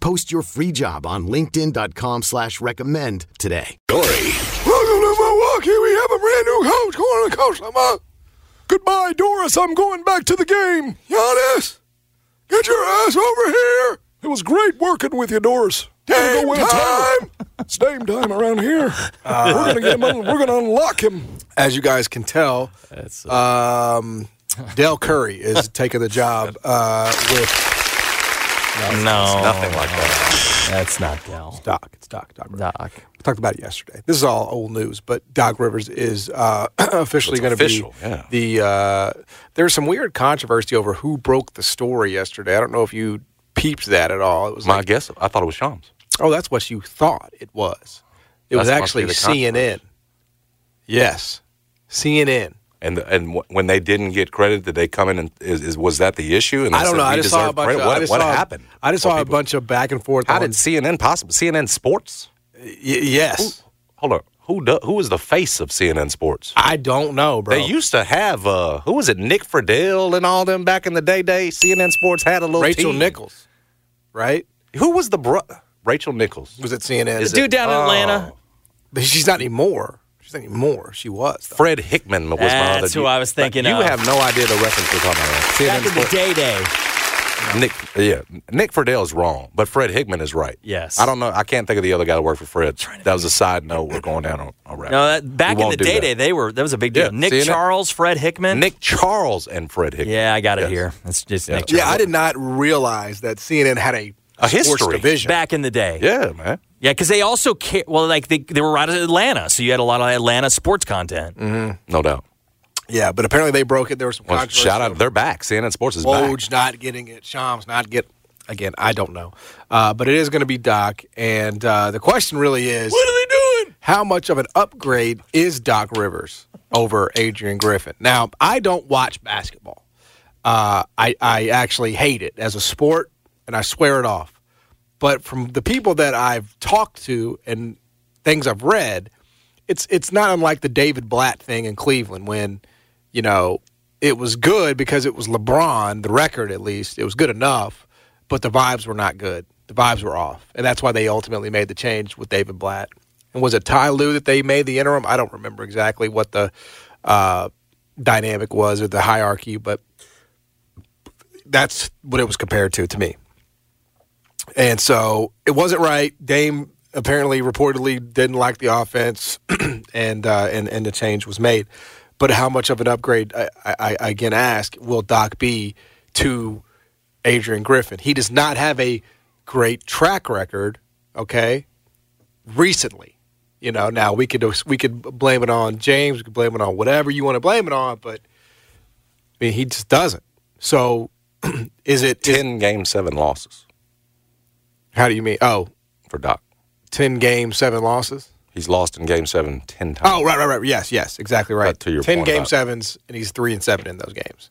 Post your free job on linkedin.com slash recommend today. Dory. Welcome to Milwaukee. We have a brand new coach going on the coach. I'm up. Goodbye, Doris. I'm going back to the game. Giannis, get your ass over here. It was great working with you, Doris. Time go time. It's name time around here. we're gonna get him. We're gonna unlock him. As you guys can tell, um, Dell Curry is taking the job uh, with No, Nothing like that. That's not Dell. Doc. It's Doc. Doc. Rivers. Doc. We talked about it yesterday. This is all old news, but Doc Rivers is uh, officially going to be yeah. the. Uh, there's some weird controversy over who broke the story yesterday. I don't know if you peeped that at all. It was My like, guess, I thought it was Shams. oh, that's what you thought it was. It was That must be actually CNN. Yes, CNN. And the, and wh- when they didn't get credit, did they come in and is, is was that the issue? And I don't said know. I just saw a bunch. credit? Of, what I what saw, happened? I just What saw a bunch of back and forth. How on, did CNN possible? CNN Sports? y- yes. Hold on. Who do, who is the face of CNN Sports? I don't know, bro. They used to have uh, who was it? Nick Friedell and all them back in the day. Day CNN Sports had a little Rachel team. Nichols, right? Who was the bro? Rachel Nichols. Was it CNN? Is Dude it- down in Atlanta. But she's not anymore. She's not anymore. She was. though. Fred Hickman was my other. That's who I was thinking You of. have no idea the reference we're talking about. CNN Back in the day day. Nick, yeah, Nick Friedell is wrong, but Fred Hickman is right. Yes. I don't know. I can't think of the other guy that worked for Fred. That was a side note. We're going down on a rabbit. No, that, back in the day that. day, they were that was a big deal. Yeah, Nick CNN Charles, Fred Hickman. Nick Charles and Fred Hickman. Yeah, I got it Yes. here. It's just Yeah. Nick Charles. Yeah, I did not realize that CNN had a, A history. division. Back in the day. Yeah, man. Yeah, because they also ca- well, like they, they were out of Atlanta, so you had a lot of Atlanta sports content. No doubt. Yeah, but apparently they broke it. There was some Well, controversy. shout out. They're back. CNN Sports is back. Not getting it. Shams not get. Again, I don't know, uh, but it is going to be Doc. And uh, the question really is, what are they doing? How much of an upgrade is Doc Rivers over Adrian Griffin? Now, I don't watch basketball. Uh, I I actually hate it as a sport, and I swear it off. But from the people that I've talked to and things I've read, it's it's not unlike the David Blatt thing in Cleveland when, you know, it was good because it was LeBron, the record at least, it was good enough, but the vibes were not good. The vibes were off. And that's why they ultimately made the change with David Blatt. And was it Ty Lue that they made the interim? I don't remember exactly what the uh, dynamic was or the hierarchy, but that's what it was compared to to me. And so it wasn't right. Dame apparently reportedly didn't like the offense, and uh, and and the change was made. But how much of an upgrade? I, I, I again ask: Will Doc be to Adrian Griffin? He does not have a great track record. Okay, recently, you know. Now we could we could blame it on James. We could blame it on whatever you want to blame it on, but I mean he just doesn't. So is it Ten game seven losses how do you mean? Oh, for Doc. 10 games, seven losses. He's lost in game seven ten times. Oh, right, right, right. Yes, yes, exactly right. But to your 10 point game about- sevens, and he's three and seven in those games.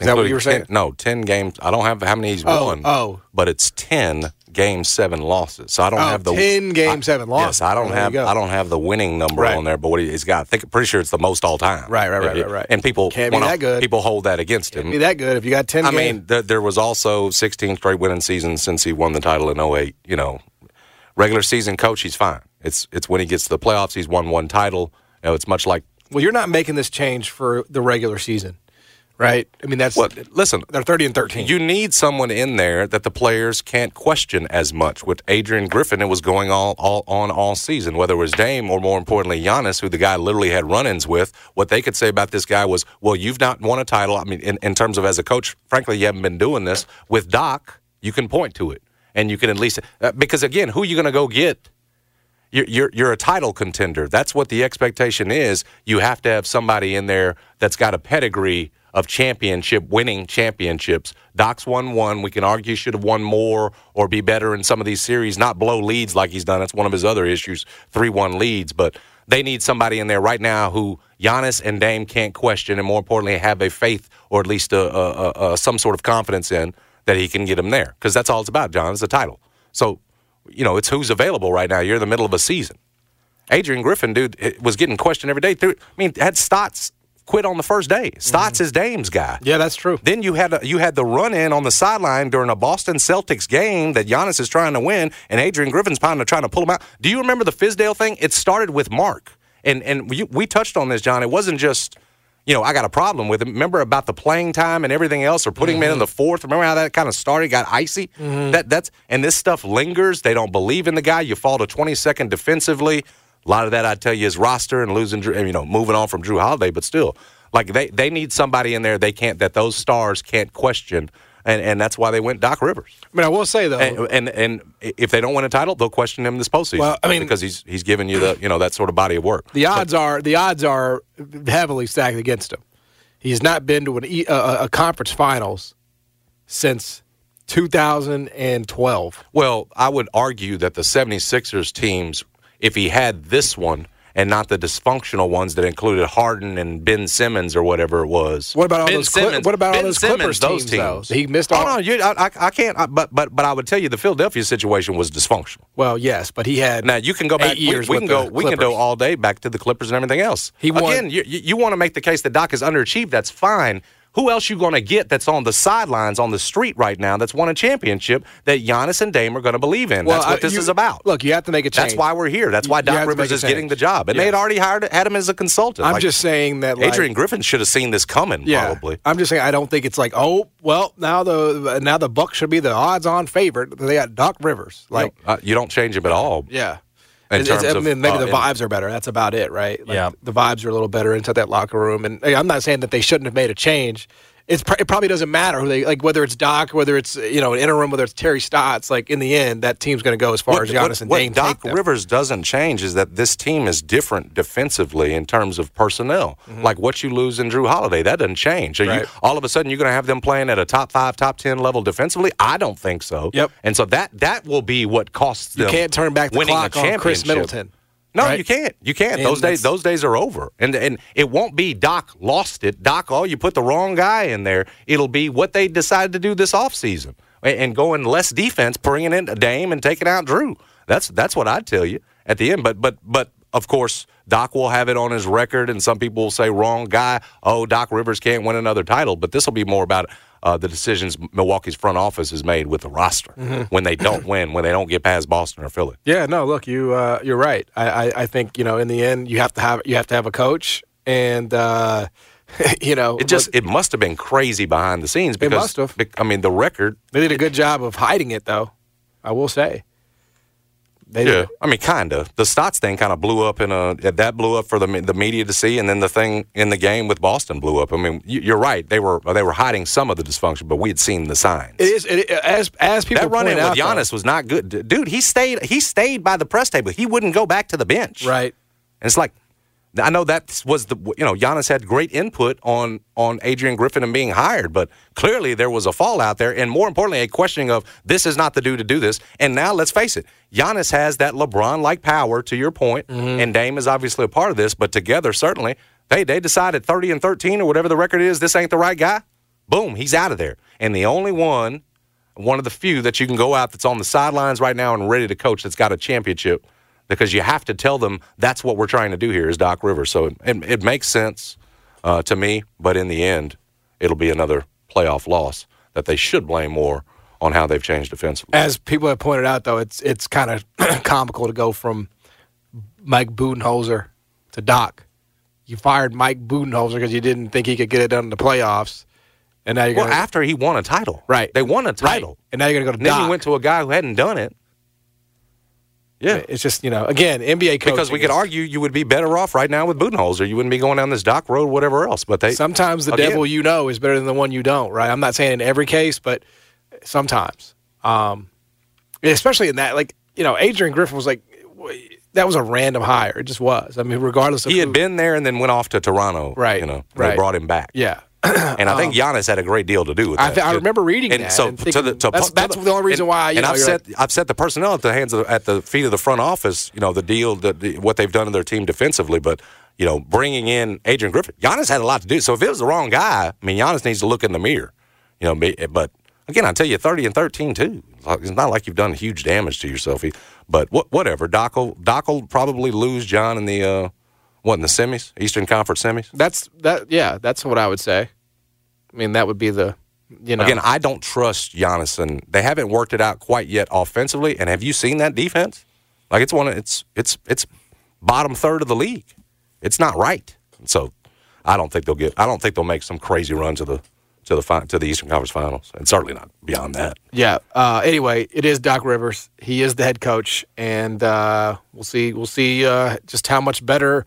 Is that what Including you were saying? 10 no, ten games. I don't have how many he's Oh, won. oh. but it's ten game seven losses. So I don't Oh, have the 10 game seven losses. Yes, I don't There have. I don't have the winning number Right. on there. But what he, he's got, I think pretty sure it's the most all time. Right, right, right, right, right. And people Can't be wanna- that good. People hold that against him. Be that good if you got 10 I games. mean, th- there was also 16 straight winning seasons since he won the title in 08. You know, regular season coach, he's fine. It's it's when he gets to the playoffs, he's won one title. You know, it's much like well, you're not making this change for the regular season, right? I mean, that's Well, listen, they're thirty and thirteen. You need someone in there that the players can't question as much. With Adrian Griffin, it was going all, all on all season, whether it was Dame or more importantly Giannis, who the guy literally had run-ins with. What they could say about this guy was, "Well, you've not won a title. I mean, in, in terms of as a coach, frankly, you haven't been doing this." With Doc, you can point to it, and you can at least uh, because again, who are you going to go get? You're, you're you're a title contender. That's what the expectation is. You have to have somebody in there that's got a pedigree of championship winning championships. Doc's won one. We can argue should have won more or be better in some of these series, not blow leads like he's done. That's one of his other issues, three one leads. But they need somebody in there right now who Giannis and Dame can't question, and more importantly, have a faith or at least a, a, a, some sort of confidence in that he can get them there. Because that's all it's about, John. It's the title. So you know, it's who's available right now. You're in the middle of a season. Adrian Griffin, dude, was getting questioned every day. Through, I mean, had Stotts quit on the first day. Mm-hmm. Stotts is Dame's guy. yeah, that's true. Then you had a, you had the run in on the sideline during a Boston Celtics game that Giannis is trying to win, and Adrian Griffin's to trying to pull him out. Do you remember the Fizdale thing? It started with Marc, and and we, we touched on this, John. It wasn't just you know I got a problem with him. Remember about the playing time and everything else, or putting him in in the fourth. Remember how that kind of started? Got icy. Mm-hmm. That that's and this stuff lingers. They don't believe in the guy. You fall to twenty second defensively. A lot of that, I'd tell you, is roster and losing, you know, moving on from Jrue Holiday. But still, like they, they need somebody in there they can't that those stars can't question, and and that's why they went Doc Rivers. I mean, I will say though, And and, and if they don't win a title, they'll question him this postseason. Well, I mean- because he's he's giving you the you know that sort of body of work. the odds are the odds are heavily stacked against him. He's not been to an a, a conference finals since 2012. Well, I would argue that the 76ers teams, if he had this one and not the dysfunctional ones that included Harden and Ben Simmons or whatever it was. What about all Ben those? Simmons, what about all those Simmons, Clippers those teams? though? teams. He missed Oh all. no, you, I, I- can't. I, but but but I would tell you the Philadelphia situation was dysfunctional. Well, yes, but he had Now you can go back. we- years we, with can go. We can go all day back to the Clippers and everything else. He won- again. You, you, you want to make the case that Doc is underachieved. That's fine. Who else you going to get that's on the sidelines on the street right now that's won a championship that Giannis and Dame are going to believe in? that's I- what this you- is about. Look, you have to make a change. that's why we're here. That's why You Doc Rivers is getting the job, and they had already hired had him as a consultant. I'm Like, just saying that like, Adrian Griffin should have seen this coming. Yeah, Probably. I'm just saying I don't think it's like oh well now the now the Bucks should be the odds-on favorite. They got Doc Rivers. Like Uh, you don't change him at all. yeah. In It's- it's- terms I of, maybe uh, the vibes are better. That's about it, right? Like, Yeah. the vibes are a little better inside that locker room. And hey, I'm not saying that they shouldn't have made a change. It's pr- it probably doesn't matter who they like whether it's Doc, whether it's you know an interim, whether it's Terry Stotts. Like in the end, that team's going to go as far as Giannis and what Dame Doc take them. Rivers doesn't change is that this team is different defensively in terms of personnel. Like what you lose in Jrue Holiday, that doesn't change. Are you Mm-hmm. All of a sudden you're going to have them playing at a top five, top ten level defensively? I don't think so. Yep. And so that that will be what costs You them. can't turn back the clock on Khris. Middleton. No, right? you can't. You can't. And those days, those days are over. And and it won't be Doc lost it. Doc, oh, you put the wrong guy in there. It'll be what they decided to do this offseason. and, and going less defense, bringing in Dame and taking out Jrue. That's that's what I'd tell you at the end. But but but of course, Doc will have it on his record, and some people will say wrong guy. Oh, Doc Rivers can't win another title. But this will be more about. Uh, the decisions Milwaukee's front office has made with the roster when they don't win, when they don't get past Boston or Philly. Yeah, no, look, you uh, you're right. I, I, I think you know in the end you have to have you have to have a coach, and uh, you know It just look, it must have been crazy behind the scenes because must have. I mean the record. they did a good job of hiding it, though. I will say. They Yeah. I mean kind of. The Stotts thing kind of blew up in a that blew up for the the media to see, and then the thing in the game with Boston blew up. I mean you- you're right. They were they were hiding some of the dysfunction, but we had seen the signs. It is it, as as people that run in with out, though- Giannis was not good, dude. He stayed he stayed by the press table. He wouldn't go back to the bench. right? And it's like, I know that was the you know Giannis had great input on on Adrian Griffin and being hired, but clearly there was a fallout there, and more importantly, a questioning of this is not the dude to do this. And now let's face it, Giannis has that LeBron like power. To your point, mm-hmm. and Dame is obviously a part of this, but together certainly they they decided thirty and thirteen or whatever the record is. This ain't the right guy. Boom, he's out of there, and the only one. One of the few that you can go out that's on the sidelines right now and ready to coach that's got a championship because you have to tell them that's what we're trying to do here is Doc Rivers. So it, it, it makes sense uh, to me, but in the end, it'll be another playoff loss that they should blame more on how they've changed defensively. As people have pointed out, though, it's it's kind of comical to go from Mike Budenholzer to Doc. You fired Mike Budenholzer because you didn't think he could get it done in the playoffs, And now you're Well, going after he won a title, Right. They won a right. title. And now you're going to go to And then Doc. he went to a guy who hadn't done it. Yeah. It's just you know again NBA coaching Because we could is- argue you would be better off right now with Budenholzer. You wouldn't be going down this Doc road, whatever else. But they Sometimes the again, devil you know is better than the one you don't, right? I'm not saying in every case, but sometimes. Um, especially in that, like, you know, Adrian Griffin was like, that was a random hire. It just was. I mean, regardless of he had who- been there and then went off to Toronto. Right, You know, right. they brought him back. Yeah. And I think Giannis had a great deal to do with I that. th- I remember reading and that So and to the, to that's- that's the only reason and- why, And know, I've set like- I've set the personnel at the hands of at the feet of the front office. You know the deal that the, what they've done to their team defensively, but. You know, bringing in Adrian Griffin, Giannis had a lot to do. So if it was the wrong guy, I mean, Giannis needs to look in the mirror. You know, but again, I tell you, thirty and thirteen too. It's not like you've done huge damage to yourself. But whatever, Doc will, Doc will probably lose John in the uh, what in the semis, Eastern Conference semis. That's that. Yeah, that's what I would say. I mean, that would be the, you know, Again, I don't trust Giannis, and they haven't worked it out quite yet offensively. And have you seen that defense? Like it's one, of, it's it's it's bottom third of the league. It's not right. So I don't think they'll get. I don't think they'll make some crazy run to the to the fi- to the Eastern Conference Finals, and certainly not beyond that. Yeah. Uh, anyway, it is Doc Rivers. He is the head coach, and uh, we'll see. We'll see uh, just how much better